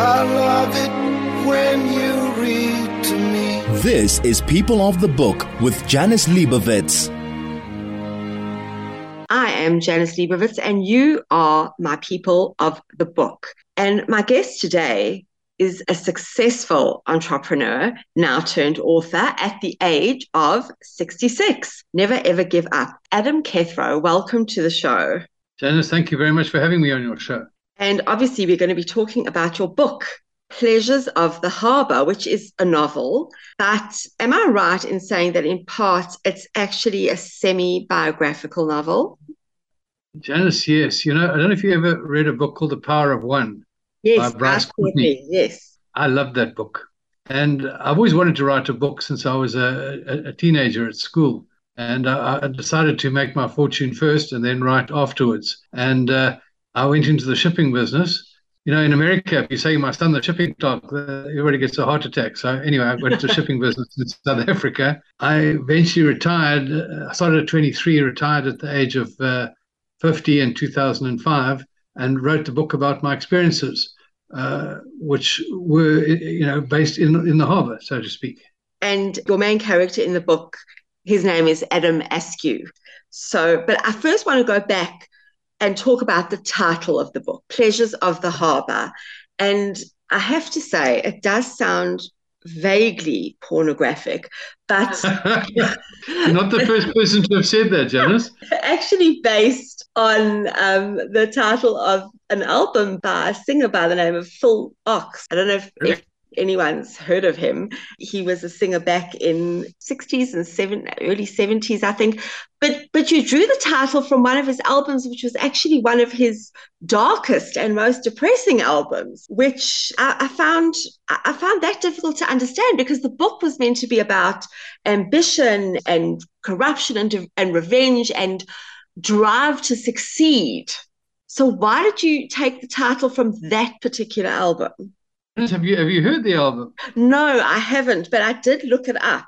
I love it when you read to me. This is People of the Book with Janice Liebowitz. I am Janice Liebowitz, and you are my people of the book. And my guest today is a successful entrepreneur, now turned author at the age of 66. Never ever give up. Adam Kethro, welcome to the show. Janice, thank you very much for having me on your show. And obviously, we're going to be talking about your book, Pleasures of the Harbour, which is a novel. But am I right in saying that in part it's actually a semi biographical novel? Janice, yes. You know, I don't know if you ever read a book called The Power of One Yes, by Bryce absolutely. Yes. I love that book. And I've always wanted to write a book since I was a, a, a teenager at school. And I, I, decided to make my fortune first and then write afterwards. And uh, I went into the shipping business. You know, in America, if you say my son the shipping clerk, everybody gets a heart attack. So anyway, I went into shipping business in South Africa. I eventually retired. I started at 23, retired at the age of uh, 50 in 2005, and wrote the book about my experiences uh, which were you know based in in the harbour, so to speak. And your main character in the book, his name is Adam Askew. So, but I first want to go back and talk about the title of the book, Pleasures of the Harbour. And I have to say, it does sound vaguely pornographic, but not the first person to have said that, Janice. Actually, based on um, the title of an album by a singer by the name of Phil Ochs. I don't know if, if anyone's heard of him. He was a singer back in 60s and seven, early 70s, I think. But but you drew the title from one of his albums, which was actually one of his darkest and most depressing albums, which I, I found I found that difficult to understand because the book was meant to be about ambition and corruption and, and revenge and drive to succeed. So why did you take the title from that particular album? Have you have you heard the album? No, I haven't, but I did look it up.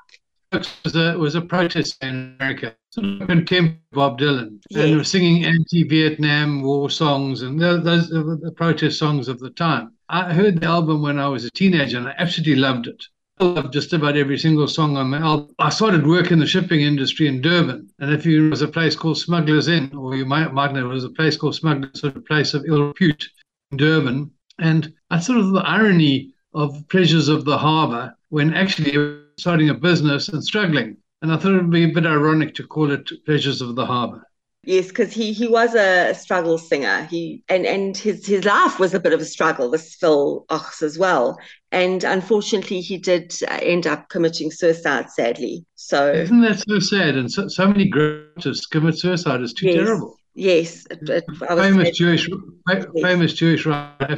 It was a, it was a protest in America, contemporary Bob Dylan, yes. and were singing anti-Vietnam war songs and those the protest songs of the time. I heard the album when I was a teenager, and I absolutely loved it. I loved just about every single song on the album. I started work in the shipping industry in Durban, and if you was a place called Smugglers Inn, or you might might know it was a place called Smugglers, Inn a place of ill repute in Durban and I sort of the irony of pleasures of the harbour when actually starting a business and struggling. And I thought it would be a bit ironic to call it pleasures of the harbour. Yes, because he he was a struggle singer. He and and his his life was a bit of a struggle. This Phil Ochs as well, and unfortunately, he did end up committing suicide. Sadly, so isn't that so sad? And so, so many greats commit suicide. It's too yes. terrible. Yes, it, it, famous sad. Jewish, yes. famous Jewish writer.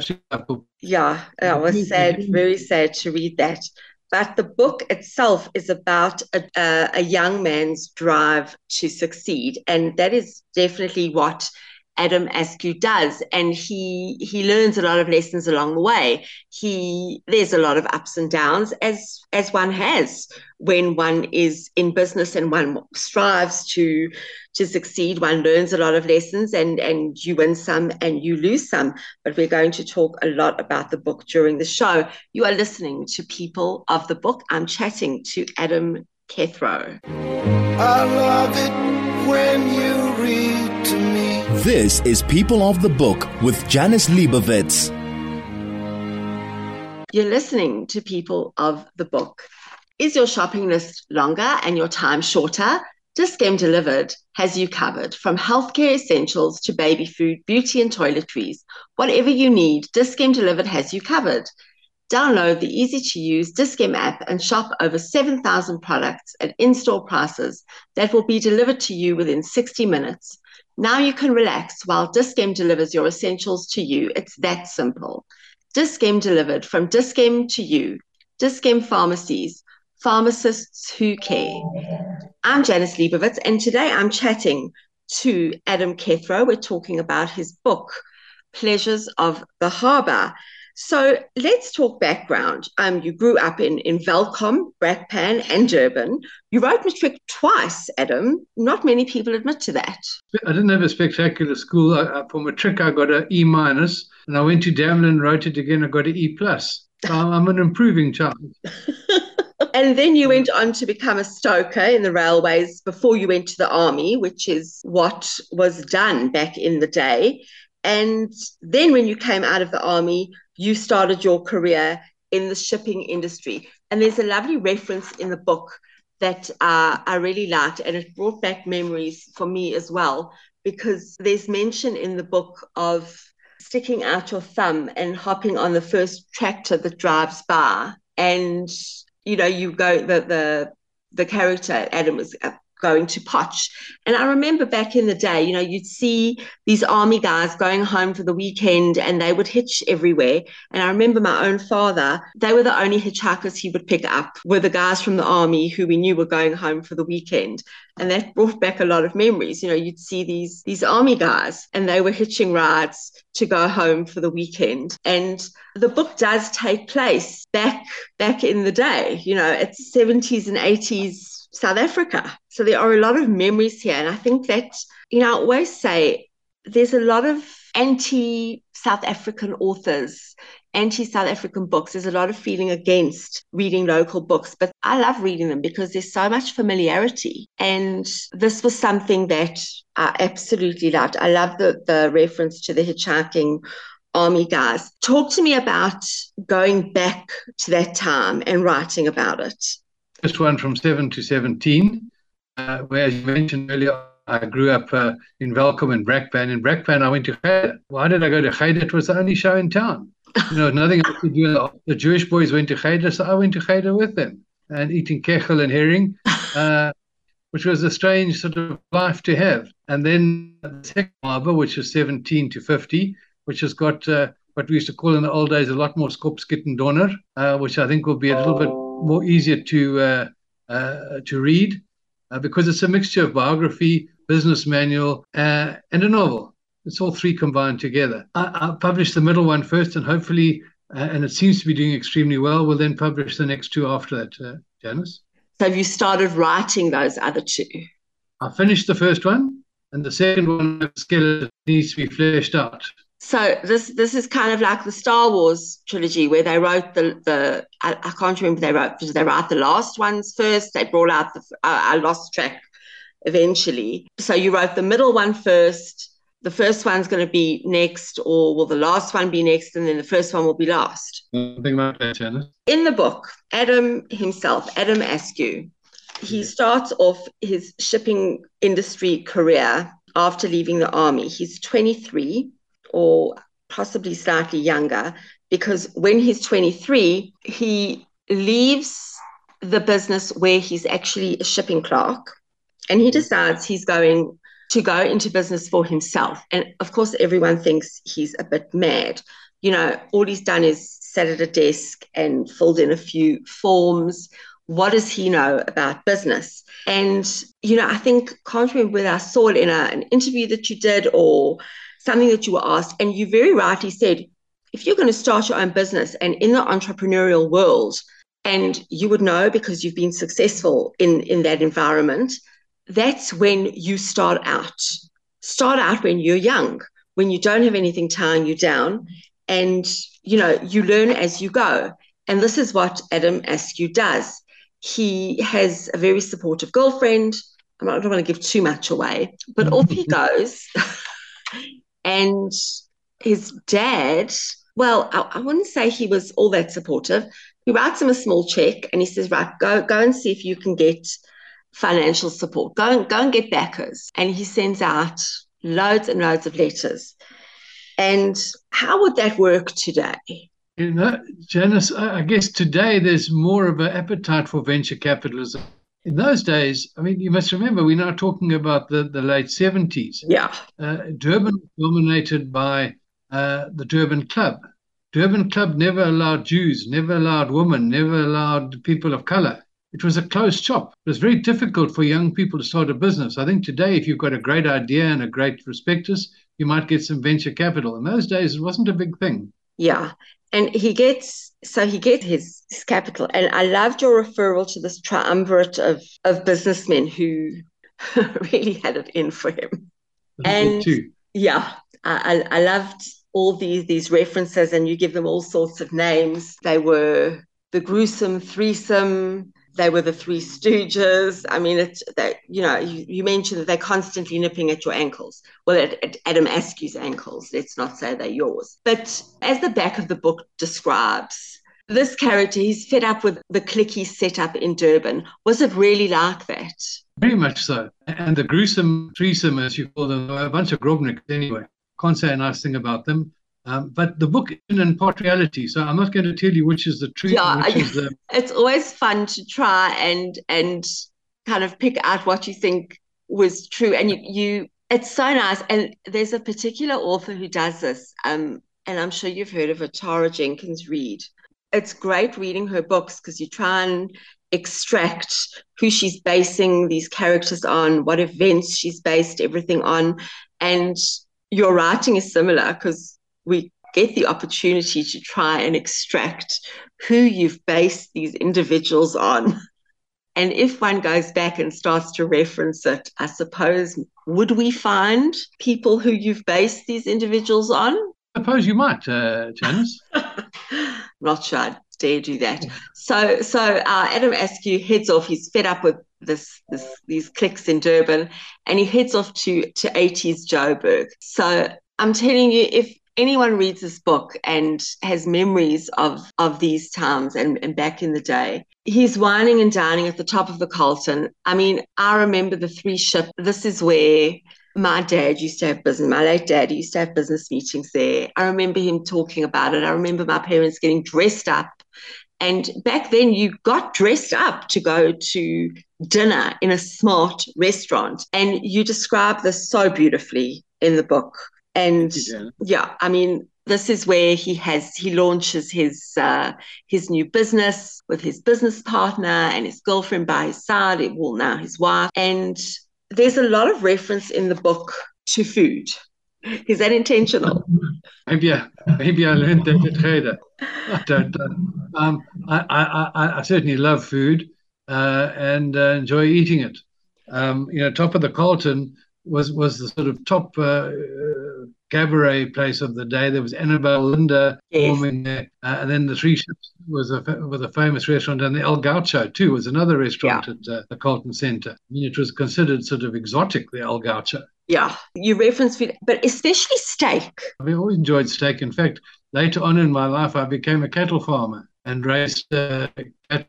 Yeah, I was sad, very sad to read that. But the book itself is about a, a, a young man's drive to succeed, and that is definitely what Adam Askew does, and he he learns a lot of lessons along the way. He there's a lot of ups and downs as as one has when one is in business and one strives to to succeed. One learns a lot of lessons, and and you win some and you lose some. But we're going to talk a lot about the book during the show. You are listening to People of the Book. I'm chatting to Adam Kethro. I love it This is People of the Book with Janice Liebowitz. You're listening to People of the Book. Is your shopping list longer and your time shorter? Dis-Chem Delivered has you covered from healthcare essentials to baby food, beauty and toiletries. Whatever you need, Dis-Chem Delivered has you covered. Download the easy to use Dis-Chem app and shop over 7,000 products at in store prices that will be delivered to you within 60 minutes. Now you can relax while Dis-Chem delivers your essentials to you. It's that simple. Dis-Chem delivered from Dis-Chem to you. Dis-Chem pharmacies, pharmacists who care. I'm Janice Liebowitz, and today I'm chatting to Adam Kethro. We're talking about his book, Pleasures of the Harbour. So let's talk background. Um, you grew up in, in Welkom, Brakpan, and Durban. You wrote matric twice, Adam. Not many people admit to that. I didn't have a spectacular school. I, for matric, I got an E minus, and I went to Damelin, wrote it again, I got an E plus. So I'm an improving child. and then you went on to become a stoker in the railways before you went to the army, which is what was done back in the day. And then when you came out of the army, you started your career in the shipping industry. And there's a lovely reference in the book that uh, I really liked, and it brought back memories for me as well, because there's mention in the book of sticking out your thumb and hopping on the first tractor that drives by. And, you know, you go, the, the, the character, Adam, was going to Potch. And I remember back in the day, you know, you'd see these army guys going home for the weekend and they would hitch everywhere. And I remember my own father, they were the only hitchhikers he would pick up were the guys from the army who we knew were going home for the weekend. And that brought back a lot of memories. You know, you'd see these these army guys and they were hitching rides to go home for the weekend. And the book does take place back back in the day, you know, it's 70s and 80s South Africa. So there are a lot of memories here. And I think that, you know, I always say there's a lot of anti South African authors, anti South African books. There's a lot of feeling against reading local books, but I love reading them because there's so much familiarity. And this was something that I absolutely loved. I love the, the reference to the hitchhiking army guys. Talk to me about going back to that time and writing about it first one from 7 to 17, uh, where, as you mentioned earlier, I grew up uh, in Welkom and Brakpan. In Brakpan, I went to Cheder. Why did I go to Cheder? It was the only show in town. You know, nothing else to do. The Jewish boys went to Cheder, so I went to Cheder with them and eating kichel and herring, uh, which was a strange sort of life to have. And then the second harbor, which is 17 to 50, which has got uh, what we used to call in the old days a lot more skopskit and donor, uh, which I think will be a little bit more easier to uh, uh, to read uh, because it's a mixture of biography, business manual, uh, and a novel. It's all three combined together. I, I published the middle one first, and hopefully, uh, and it seems to be doing extremely well. We'll then publish the next two after that, uh, Janice. So have you started writing those other two? I finished the first one, and the second one skeleton needs to be fleshed out. So this this is kind of like the Star Wars trilogy where they wrote the the I, I can't remember they wrote did they write the last ones first? They brought out the I, I lost track eventually. So you wrote the middle one first. The first one's going to be next or will the last one be next and then the first one will be last. Something like that Janice. in the book Adam himself Adam Askew he starts off his shipping industry career after leaving the army. He's 23 or possibly slightly younger, because when he's 23, he leaves the business where he's actually a shipping clerk and he decides he's going to go into business for himself. And of course, everyone thinks he's a bit mad. You know, all he's done is sat at a desk and filled in a few forms. What does he know about business? And, you know, I think, can't remember whether I saw it in a, an interview that you did or something that you were asked, and you very rightly said, if you're going to start your own business and in the entrepreneurial world, and you would know because you've been successful in, in that environment, that's when you start out. Start out when you're young, when you don't have anything tying you down, and you know, you learn as you go. And this is what Adam Askew does. He has a very supportive girlfriend. I'm not, I don't want to give too much away, but off he goes. And his dad, well, I, I wouldn't say he was all that supportive. He writes him a small check and he says, right, go, go and see if you can get financial support. Go and, go and get backers. And he sends out loads and loads of letters. And how would that work today? You know, Janice, I guess today there's more of an appetite for venture capitalism in those days, I mean, you must remember we're now talking about the, the late 70s. Yeah. Uh, Durban dominated by uh, the Durban Club. Durban Club never allowed Jews, never allowed women, never allowed people of color. It was a closed shop. It was very difficult for young people to start a business. I think today, if you've got a great idea and a great prospectus, you might get some venture capital. In those days, it wasn't a big thing. Yeah. And he gets so he gets his, his capital. And I loved your referral to this triumvirate of of businessmen who really had it in for him. And yeah, I, I loved all these these references, and you give them all sorts of names. They were the gruesome threesome. They were the Three Stooges. I mean, it's that you know you, you, mentioned that they're constantly nipping at your ankles. Well, at, at Adam Askew's ankles. Let's not say they're yours. But as the back of the book describes, this character, he's fed up with the clicky setup in Durban. Was it really like that? Very much so. And the gruesome threesome, as you call them, a bunch of grobnicks anyway. Can't say a nice thing about them. Um, but the book in part reality, so I'm not going to tell you which is the truth. Yeah, the... it's always fun to try and and kind of pick out what you think was true, and you, you it's so nice. And there's a particular author who does this, um, and I'm sure you've heard of her, Tara Jenkins Reid. It's great reading her books because you try and extract who she's basing these characters on, what events she's based everything on, and your writing is similar because we get the opportunity to try and extract who you've based these individuals on. And if one goes back and starts to reference it, I suppose, would we find people who you've based these individuals on? I suppose you might, uh, Janice. Not sure I'd dare do that. So, so uh, Adam Askew heads off. He's fed up with this, this these clicks in Durban, and he heads off to to 80s Joburg. So I'm telling you, if anyone reads this book and has memories of of these times and, and back in the day, he's wining and dining at the top of the Carlton. I mean, I remember the three ship. This is where my dad used to have business, my late dad used to have business meetings there. I remember him talking about it. I remember my parents getting dressed up. And back then, you got dressed up to go to dinner in a smart restaurant. And you describe this so beautifully in the book. And yeah, I mean, this is where he has he launches his uh, his new business with his business partner and his girlfriend by his side. Well, now his wife, and there's a lot of reference in the book to food. Is that intentional? Maybe, I, maybe I learned that at Reda. I don't know. Um, I, I, I, certainly love food uh, and uh, enjoy eating it. Um, you know, top of the Carlton was was the sort of top uh, cabaret place of the day. There was Annabel Linder yes. forming there, uh, and then the Three Ships was a was a famous restaurant, and the El Gaucho too was another restaurant yeah. at uh, the Carlton Centre. I mean, it was considered sort of exotic, the El Gaucho. Yeah, you reference food, but especially steak. I've always enjoyed steak. In fact, later on in my life, I became a cattle farmer and raised uh,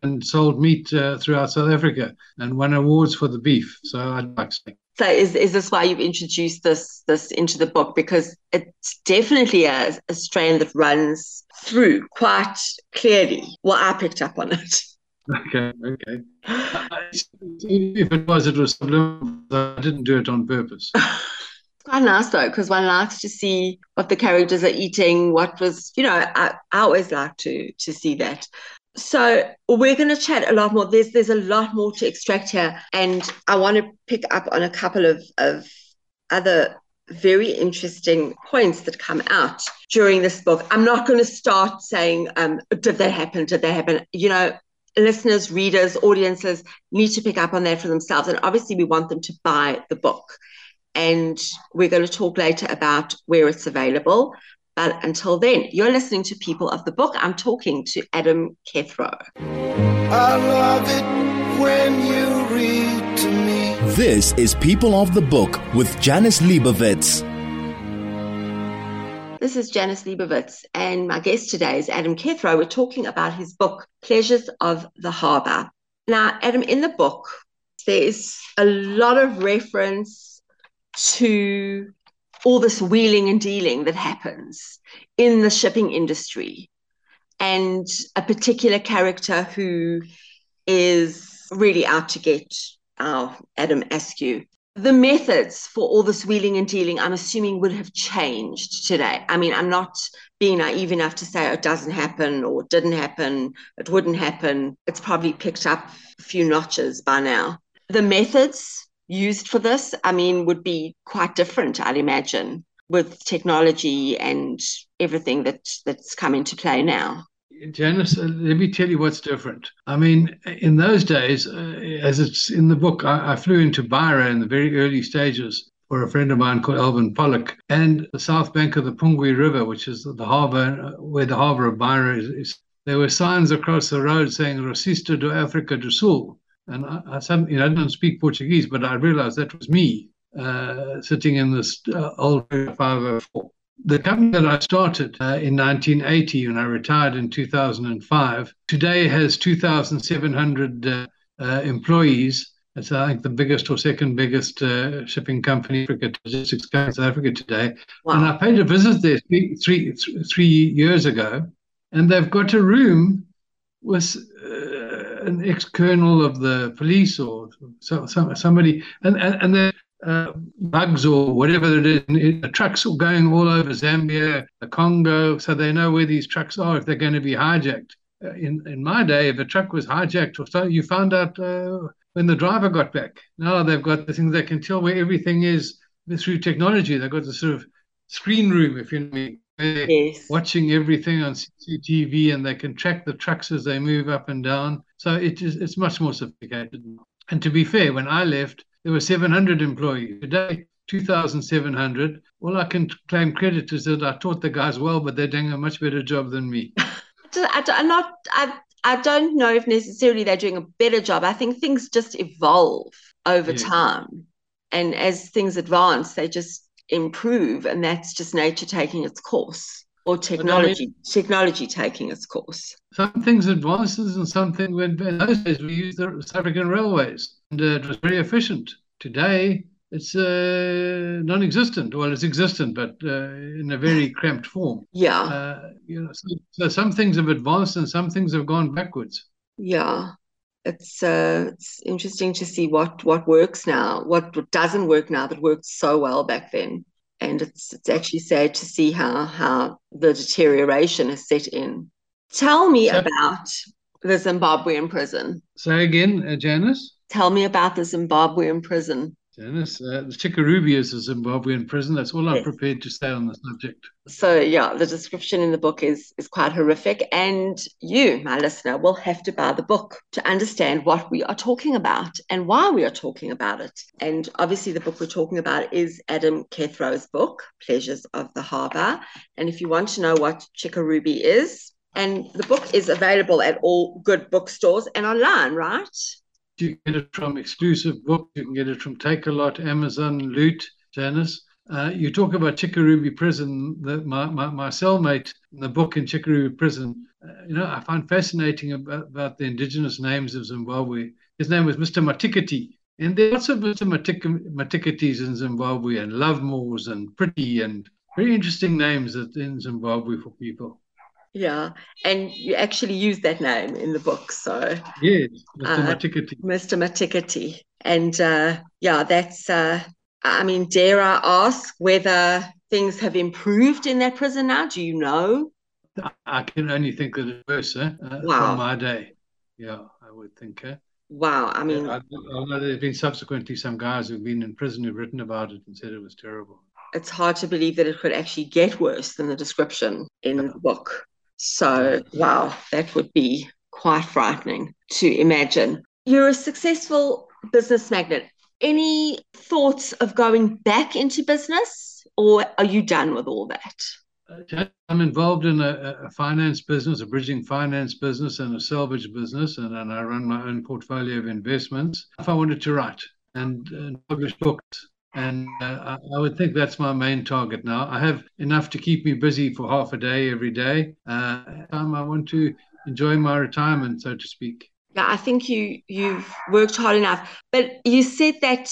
and sold meat uh, throughout South Africa and won awards for the beef. So I like steak. So is, is this why you've introduced this this into the book? Because it's definitely a, a strand that runs through quite clearly. Well, I picked up on it. Okay, okay. if it was, it was subliminal. I didn't do it on purpose. quite nice though, because one likes to see what the characters are eating. What was, you know, I, I always like to to see that. So we're going to chat a lot more. There's there's a lot more to extract here, and I want to pick up on a couple of of other very interesting points that come out during this book. I'm not going to start saying, um, did that happen? Did that happen? You know, listeners, readers, audiences need to pick up on that for themselves, and obviously we want them to buy the book. And we're going to talk later about where it's available. But until then, you're listening to People of the Book. I'm talking to Adam Kethro. I love it when you read to me. This is People of the Book with Janice Liebowitz. This is Janice Liebowitz, and my guest today is Adam Kethro. We're talking about his book, Pleasures of the Harbour. Now, Adam, in the book, there is a lot of reference to all this wheeling and dealing that happens in the shipping industry and a particular character who is really out to get our Adam Askew. The methods for all this wheeling and dealing, I'm assuming, would have changed today. I mean, I'm not being naive enough to say it doesn't happen or it didn't happen, it wouldn't happen. It's probably picked up a few notches by now. The methods used for this, I mean, would be quite different, I'd imagine. with technology and everything that that's come into play now? Janice, uh, let me tell you what's different. I mean, in those days, uh, as it's in the book, I, I, flew into Beira in the very early stages for a friend of mine called Alvin Pollock, and the south bank of the Pungwe River, which is the harbor uh, where the harbor of Beira is, is. There were signs across the road saying "Resisto do Africa do Sul," and I, I, some, you know, I didn't speak Portuguese, but I realized that was me uh, sitting in this uh, old 504 the company that I started uh, in 1980 when I retired in 2005 today has 2,700 uh, uh, employees. It's, I think, the biggest or second biggest uh, shipping company, Africa, logistics company in South Africa today. Wow. And I paid a visit there three, three, three years ago, and they've got a room with an ex-colonel of the police or so, somebody, and, and, and they're uh, bugs or whatever it is. The trucks are going all over Zambia, the Congo, so they know where these trucks are if they're going to be hijacked. Uh, in in my day, if a truck was hijacked or so, you found out uh, when the driver got back. Now they've got the things they can tell where everything is through technology. They've got the sort of screen room, if you know yes. watching everything on CCTV, and they can track the trucks as they move up and down. So it is it's much more sophisticated. And to be fair, when I left, there were 700 employees. Today, 2,700. All I can claim credit is that I taught the guys well, but they're doing a much better job than me. I, am not. I, I don't know if necessarily they're doing a better job. I think things just evolve over time, and as things advance, they just improve, and that's just nature taking its course or technology I mean, technology taking its course. Some things advances and something when in those days we used the South African railways and uh, it was very efficient. Today it's uh, non-existent. Well, it's existent, but uh, in a very cramped form. Yeah. Uh, you know, so, so, some things have advanced and some things have gone backwards. Yeah. It's uh, it's interesting to see what what works now, what doesn't work now that worked so well back then and it's it's actually sad to see how how the deterioration has set in. Tell me so, about the Zimbabwean prison. Say again, uh, Janice. Tell me about the Zimbabwean prison. Janice, uh, the Chikurubi is a Zimbabwean prison. That's all I'm prepared to say on the subject. So yeah, the description in the book is is quite horrific, and you, my listener, will have to buy the book to understand what we are talking about and why we are talking about it. And obviously, the book we're talking about is Adam Kethro's book, Pleasures of the Harbour. And if you want to know what Chikurubi is, and the book is available at all good bookstores and online, right? You can get it from Exclusive Book. You can get it from Takealot, Amazon, Loot, Janice. Uh, you talk about Chikurubi Prison. The, my, my, my cellmate in the book in Chikurubi Prison, uh, you know, I find fascinating about, about, the indigenous names of Zimbabwe. His name was Mr. Matikiti. And there are lots of Mr. Matik- in Zimbabwe and Lovemores and Pretty and very interesting names in Zimbabwe for people. Yeah, and you actually use that name in the book. So yes, Mr. Uh, Matikiti. Mr. Matikiti, and uh, yeah, that's. Uh, I mean, dare I ask whether things have improved in that prison now? Do you know? I can only think that it's worse eh? uh, wow. from my day. Yeah, I would think. Eh? Wow, I mean, I, I there's been subsequently some guys who've been in prison who've written about it and said it was terrible. It's hard to believe that it could actually get worse than the description in the book. So, wow, that would be quite frightening to imagine. You're a successful business magnet. Any thoughts of going back into business, or are you done with all that? I'm involved in a, a, finance business, a bridging finance business, and a salvage business, and, and I run my own portfolio of investments. If I wanted to write and, and publish books, and uh, I would think that's my main target now. I have enough to keep me busy for half a day every day. Uh, I want to enjoy my retirement, so to speak. Yeah, I think you you've worked hard enough. But you said that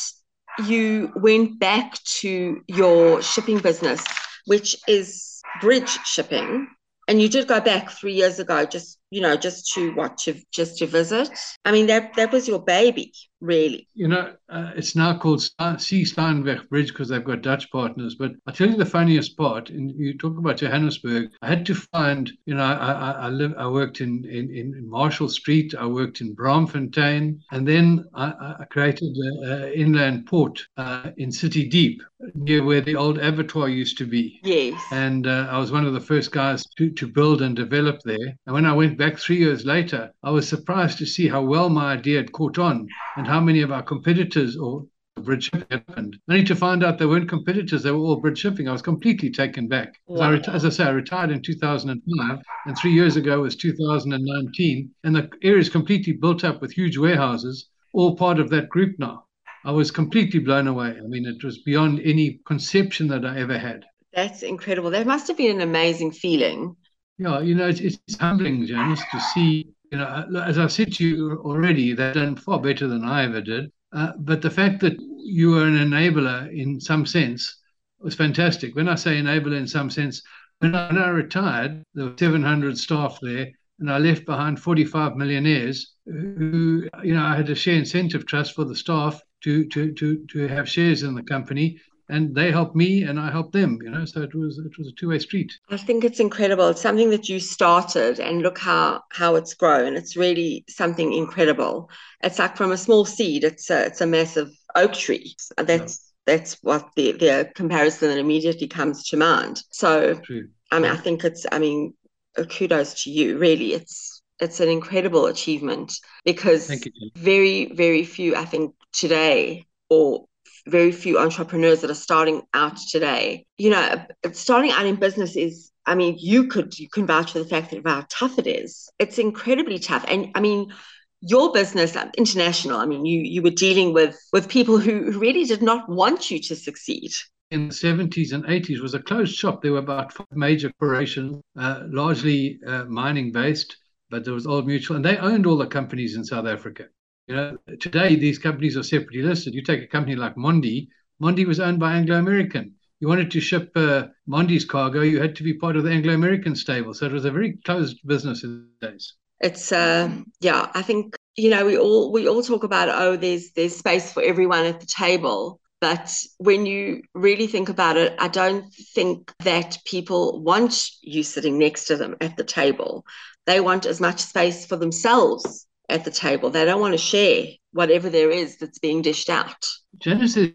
you went back to your shipping business, which is bridge shipping and you did go back three years ago just you know just to what to just to visit i mean that that was your baby really. You know, uh, it's now called C. Steinweg Bridge because they've got Dutch partners. But I'll tell you the funniest part. And you talk about Johannesburg. I had to find, you know, I, I, I live, I worked in, in, in Marshall Street, I worked in Braamfontein, and then I, I created an inland port uh, in City Deep near where the old abattoir used to be. Yes. And uh, I was one of the first guys to, to build and develop there. And when I went back three years later, I was surprised to see how well my idea had caught on and how many of our competitors or bridge shipping happened. Only to find out they weren't competitors, they were all bridge shipping. I was completely taken back. Wow. I as I say, I retired in 2005, and three years ago was 2019, and the area is completely built up with huge warehouses, all part of that group now. I was completely blown away. I mean, it was beyond any conception that I ever had. That's incredible. That must have been an amazing feeling. Yeah, you know, it's, it's humbling, Janice, to see, you know, as I've said to you already, they've done far better than I ever did. Uh, but the fact that you were an enabler in some sense was fantastic. When I say enabler in some sense, when I, when I retired, there were 700 staff there, and I left behind 45 millionaires who, you know, I had a share incentive trust for the staff to to to to have shares in the company and they helped me and I helped them, you know. So it was it was a two way street. I think it's incredible. It's something that you started and look how how it's grown. It's really something incredible. It's like from a small seed, it's a it's a massive oak tree. That's yeah. that's what the the comparison that immediately comes to mind. So True. I mean I think it's I mean kudos to you. Really it's it's an incredible achievement because very very few I think today or very few entrepreneurs that are starting out today. You know, starting out in business is, I mean, you could you can vouch for the fact that of how tough it is. It's incredibly tough, and I mean, your business uh, international. I mean, you you were dealing with with people who really did not want you to succeed. In the 70s and 80s was a closed shop. There were about five major corporations, uh, largely uh, mining based, but there was Old Mutual, and they owned all the companies in South Africa. You know, today these companies are separately listed. You take a company like Mondi. Mondi was owned by Anglo American. You wanted to ship uh, Mondi's cargo, you had to be part of the Anglo American stable. So it was a very closed business in the days. It's uh, yeah. I think you know we all we all talk about oh, there's there's space for everyone at the table. But when you really think about it, I don't think that people want you sitting next to them at the table. They want as much space for themselves at the table. They don't want to share whatever there is that's being dished out. Genesis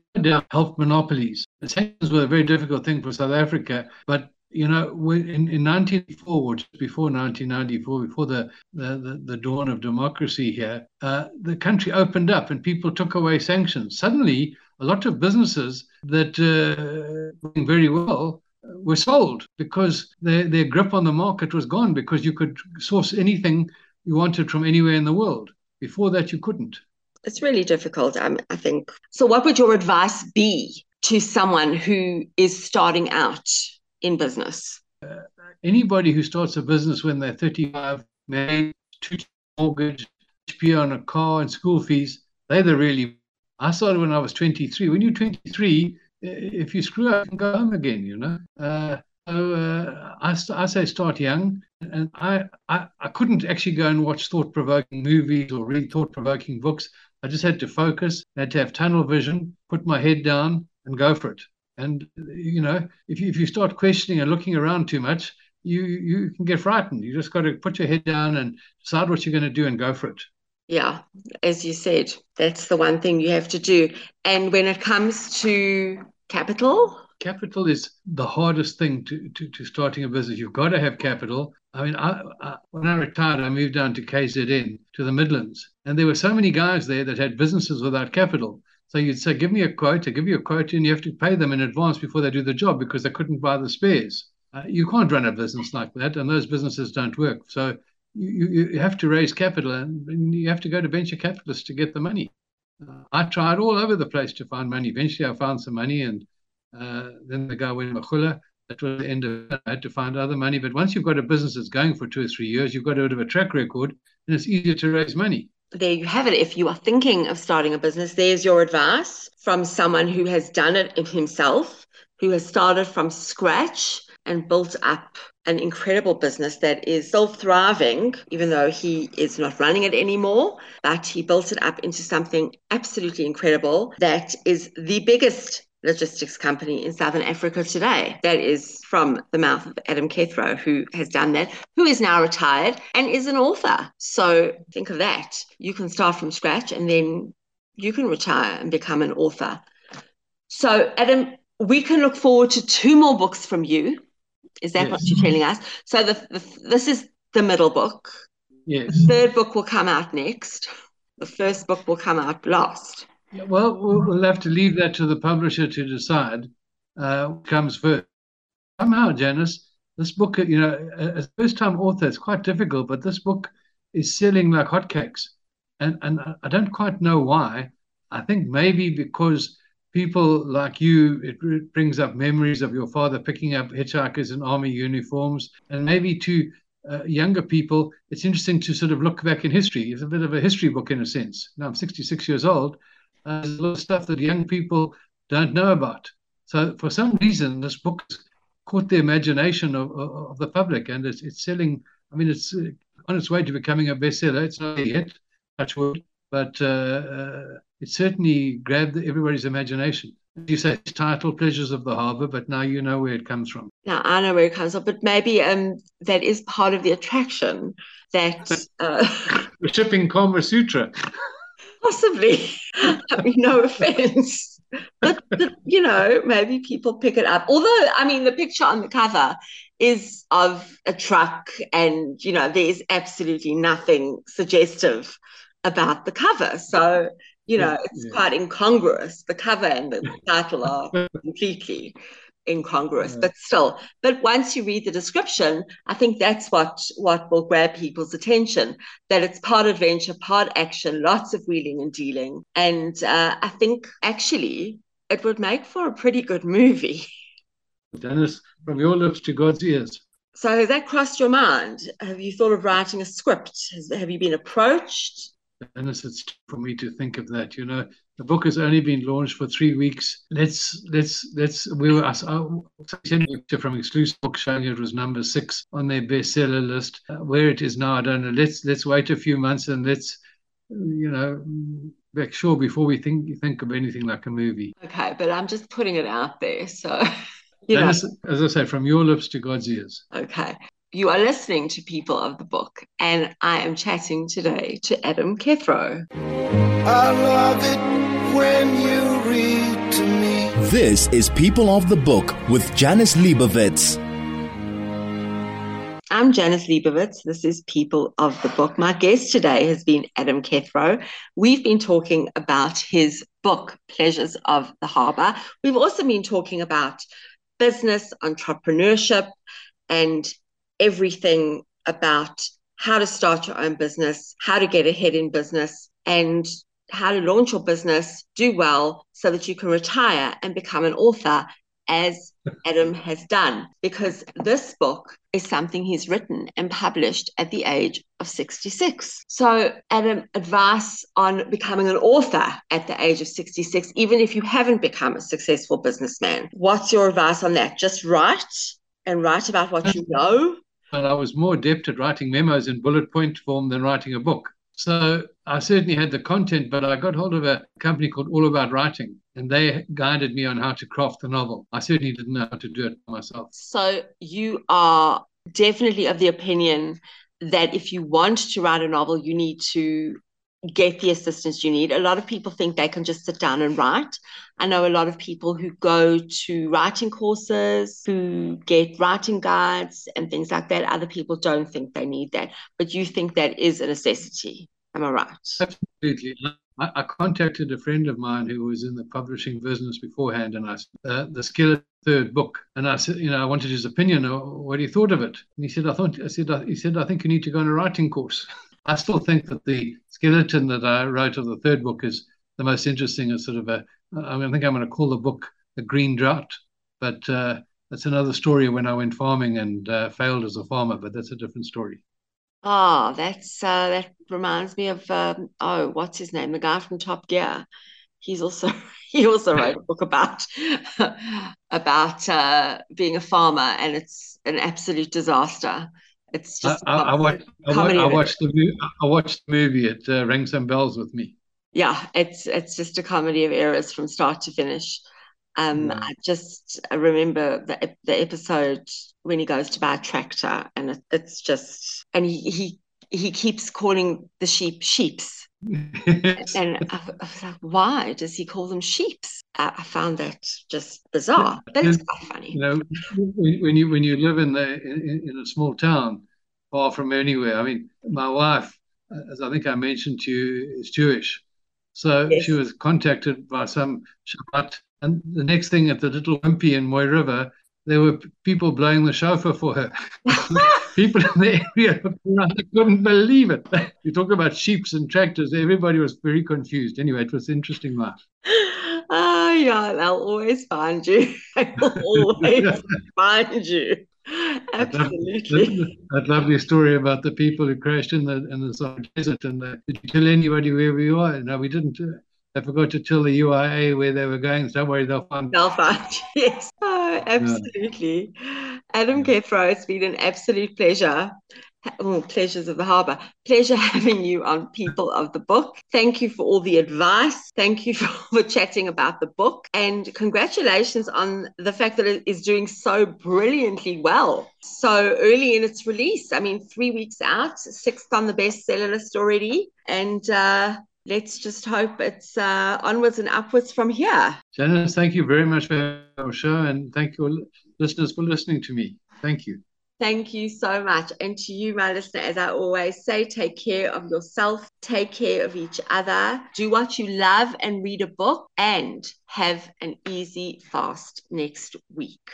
health monopolies. Sanctions were a very difficult thing for South Africa, but you know, in, in 1994, just before 1994, before the, the, the, dawn of democracy here, uh, the country opened up and people took away sanctions. Suddenly, a lot of businesses that uh, doing very well were sold because their, their grip on the market was gone because you could source anything you wanted from anywhere in the world. Before that, you couldn't. It's really difficult, um, I think. So, what would your advice be to someone who is starting out in business? Uh, anybody who starts a business when they're 35, married, two mortgage, HP on a car, and school fees, they're the really. I started when I was 23. When you're 23, if you screw up, you can go home again, you know. Uh, so uh, I, I say start young, and I, I, I couldn't actually go and watch thought provoking movies or read thought provoking books. I just had to focus, I had to have tunnel vision, put my head down, and go for it. And you know, if you, if you start questioning and looking around too much, you you can get frightened. You just got to put your head down and decide what you're going to do and go for it. Yeah, as you said, that's the one thing you have to do. And when it comes to capital, capital is the hardest thing to, to, to starting a business. You've got to have capital. I mean, I, I, when I retired, I moved down to KZN, to the Midlands, and there were so many guys there that had businesses without capital. So you'd say, give me a quote, I give you a quote, and you have to pay them in advance before they do the job because they couldn't buy the spares. Uh, you can't run a business like that, and those businesses don't work. So you, you have to raise capital, and you have to go to venture capitalists to get the money. Uh, I tried all over the place to find money. Eventually, I found some money, and uh, then the guy went Makula. That was the end of it. I had to find other money. But once you've got a business that's going for two or three years, you've got a bit of a track record, and it's easier to raise money. There you have it. If you are thinking of starting a business, there's your advice from someone who has done it himself, who has started from scratch and built up an incredible business that is still thriving, even though he is not running it anymore. But he built it up into something absolutely incredible that is the biggest logistics company in Southern Africa today. That is from the mouth of Adam Kethro, who has done that, who is now retired and is an author. So think of that. You can start from scratch and then you can retire and become an author. So, Adam, we can look forward to two more books from you. Is that yes. what you're telling us? So, the, the, this is the middle book. Yes. The third book will come out next. The first book will come out last. Well, we'll have to leave that to the publisher to decide uh, comes first. Somehow, Janice, this book, you know, as a first-time author, it's quite difficult, but this book is selling like hotcakes, and and I don't quite know why. I think maybe because people like you, it brings up memories of your father picking up hitchhikers in army uniforms, and maybe to uh, younger people, it's interesting to sort of look back in history. It's a bit of a history book in a sense. Now I'm 66 years old, uh, there's a lot of stuff that young people don't know about. So for some reason, this book caught the imagination of, of, of the public, and it's, it's selling. I mean, it's uh, on its way to becoming a bestseller. It's not yet, touch wood, but uh, uh, it certainly grabbed everybody's imagination. You say it's title "Pleasures of the Harbour," but now you know where it comes from. Now I know where it comes from, but maybe um, that is part of the attraction. That uh... the shipping Kama Sutra. Possibly. I mean, no offense. But, but, you know, maybe people pick it up. Although, I mean, the picture on the cover is of a truck, and, you know, there's absolutely nothing suggestive about the cover. So, you know, it's yeah. quite incongruous. The cover and the title are completely incongruous. But still but once you read the description i think that's what what will grab people's attention that it's part adventure part action lots of wheeling and dealing. And uh, i think actually it would make for a pretty good movie. Janice from your lips to god's ears. So has that crossed your mind? Have you thought of writing a script? Has, have you been approached Janice, it's for me to think of that. You know, the book has only been launched for three weeks. Let's let's let's we were us uh, from exclusive book showing it was number six on their bestseller list. Uh, where it is now, I don't know. Let's let's wait a few months and let's you know make sure before we think think of anything like a movie. Okay, but I'm just putting it out there, so. You know. as I say, from your lips to God's ears. Okay. You are listening to People of the Book, and I am chatting today to Adam Kethro. I love it when you read to me. This is People of the Book with Janice Liebowitz. I'm Janice Liebowitz. This is People of the Book. My guest today has been Adam Kethro. We've been talking about his book, Pleasures of the Harbour. We've also been talking about business, entrepreneurship, and everything about how to start your own business, how to get ahead in business, and how to launch your business, do well so that you can retire and become an author as Adam has done, because this book is something he's written and published at the age of 66. So, Adam, advice on becoming an author at the age of 66, even if you haven't become a successful businessman. What's your advice on that? Just write and write about what you know but I was more adept at writing memos in bullet point form than writing a book. So I certainly had the content, but I got hold of a company called All About Writing, and they guided me on how to craft the novel. I certainly didn't know how to do it myself. So you are definitely of the opinion that if you want to write a novel, you need to get the assistance you need. A lot of people think they can just sit down and write. I know a lot of people who go to writing courses, who get writing guides and things like that. Other people don't think they need that, but you think that is a necessity. Am I right? Absolutely. I, I contacted a friend of mine who was in the publishing business beforehand, and I uh, the skeleton third book, and I said, you know, I wanted his opinion. What he thought of it, and he said, I thought, I said, he said, I think you need to go on a writing course. I still think that the skeleton that I wrote of the third book is the most interesting. As sort of a, I, mean, I think I'm going to call the book "The Green Drought," but uh, that's another story when I went farming and uh, failed as a farmer. But that's a different story. Oh, that's uh, that reminds me of um, oh, what's his name? The guy from Top Gear. he's also he also wrote a book about about uh, being a farmer, and it's an absolute disaster. It's just. I, I, I watched. I, I watched the movie. I watched the movie. It uh, rang some bells with me. Yeah, it's it's just a comedy of errors from start to finish. Um, I just I remember the the episode when he goes to buy a tractor, and it, it's just and he he he keeps calling the sheep sheeps. and I, I, was like, why does he call them sheeps? I, I found that just bizarre, but it's quite funny. You know, when, when you when you live in the in, in, a small town, far from anywhere. I mean, my wife, as I think I mentioned to you, is Jewish, so yes. she was contacted by some Chabad, and the next thing at the Little Wimpy in Mooi River, there were people blowing the shofar for her. people in the area couldn't believe it. You talk about sheeps and tractors, everybody was very confused. Anyway, it was interesting life. Oh, yeah, they'll always find you. They'll always find you. Absolutely. That, lovely story about the people who crashed in the in the desert and did you tell anybody where we were? No, we didn't. Uh, I forgot to tell the UIA where they were going. So don't worry, they'll find. They'll find. Yes. Oh, absolutely. Yeah. Adam Kethro, it's been an absolute pleasure. Oh, pleasures of the harbour. Pleasure having you on People of the Book. Thank you for all the advice. Thank you for, for chatting about the book. And congratulations on the fact that it is doing so brilliantly well. So early in its release. I mean, three weeks out, sixth on the bestseller list already. And uh, let's just hope it's uh, onwards and upwards from here. Janice, thank you very much for our show, and thank you, listeners, for listening to me. Thank you. Thank you so much. And to you, my listener, as I always say, take care of yourself, take care of each other, do what you love, and read a book, and have an easy fast next week.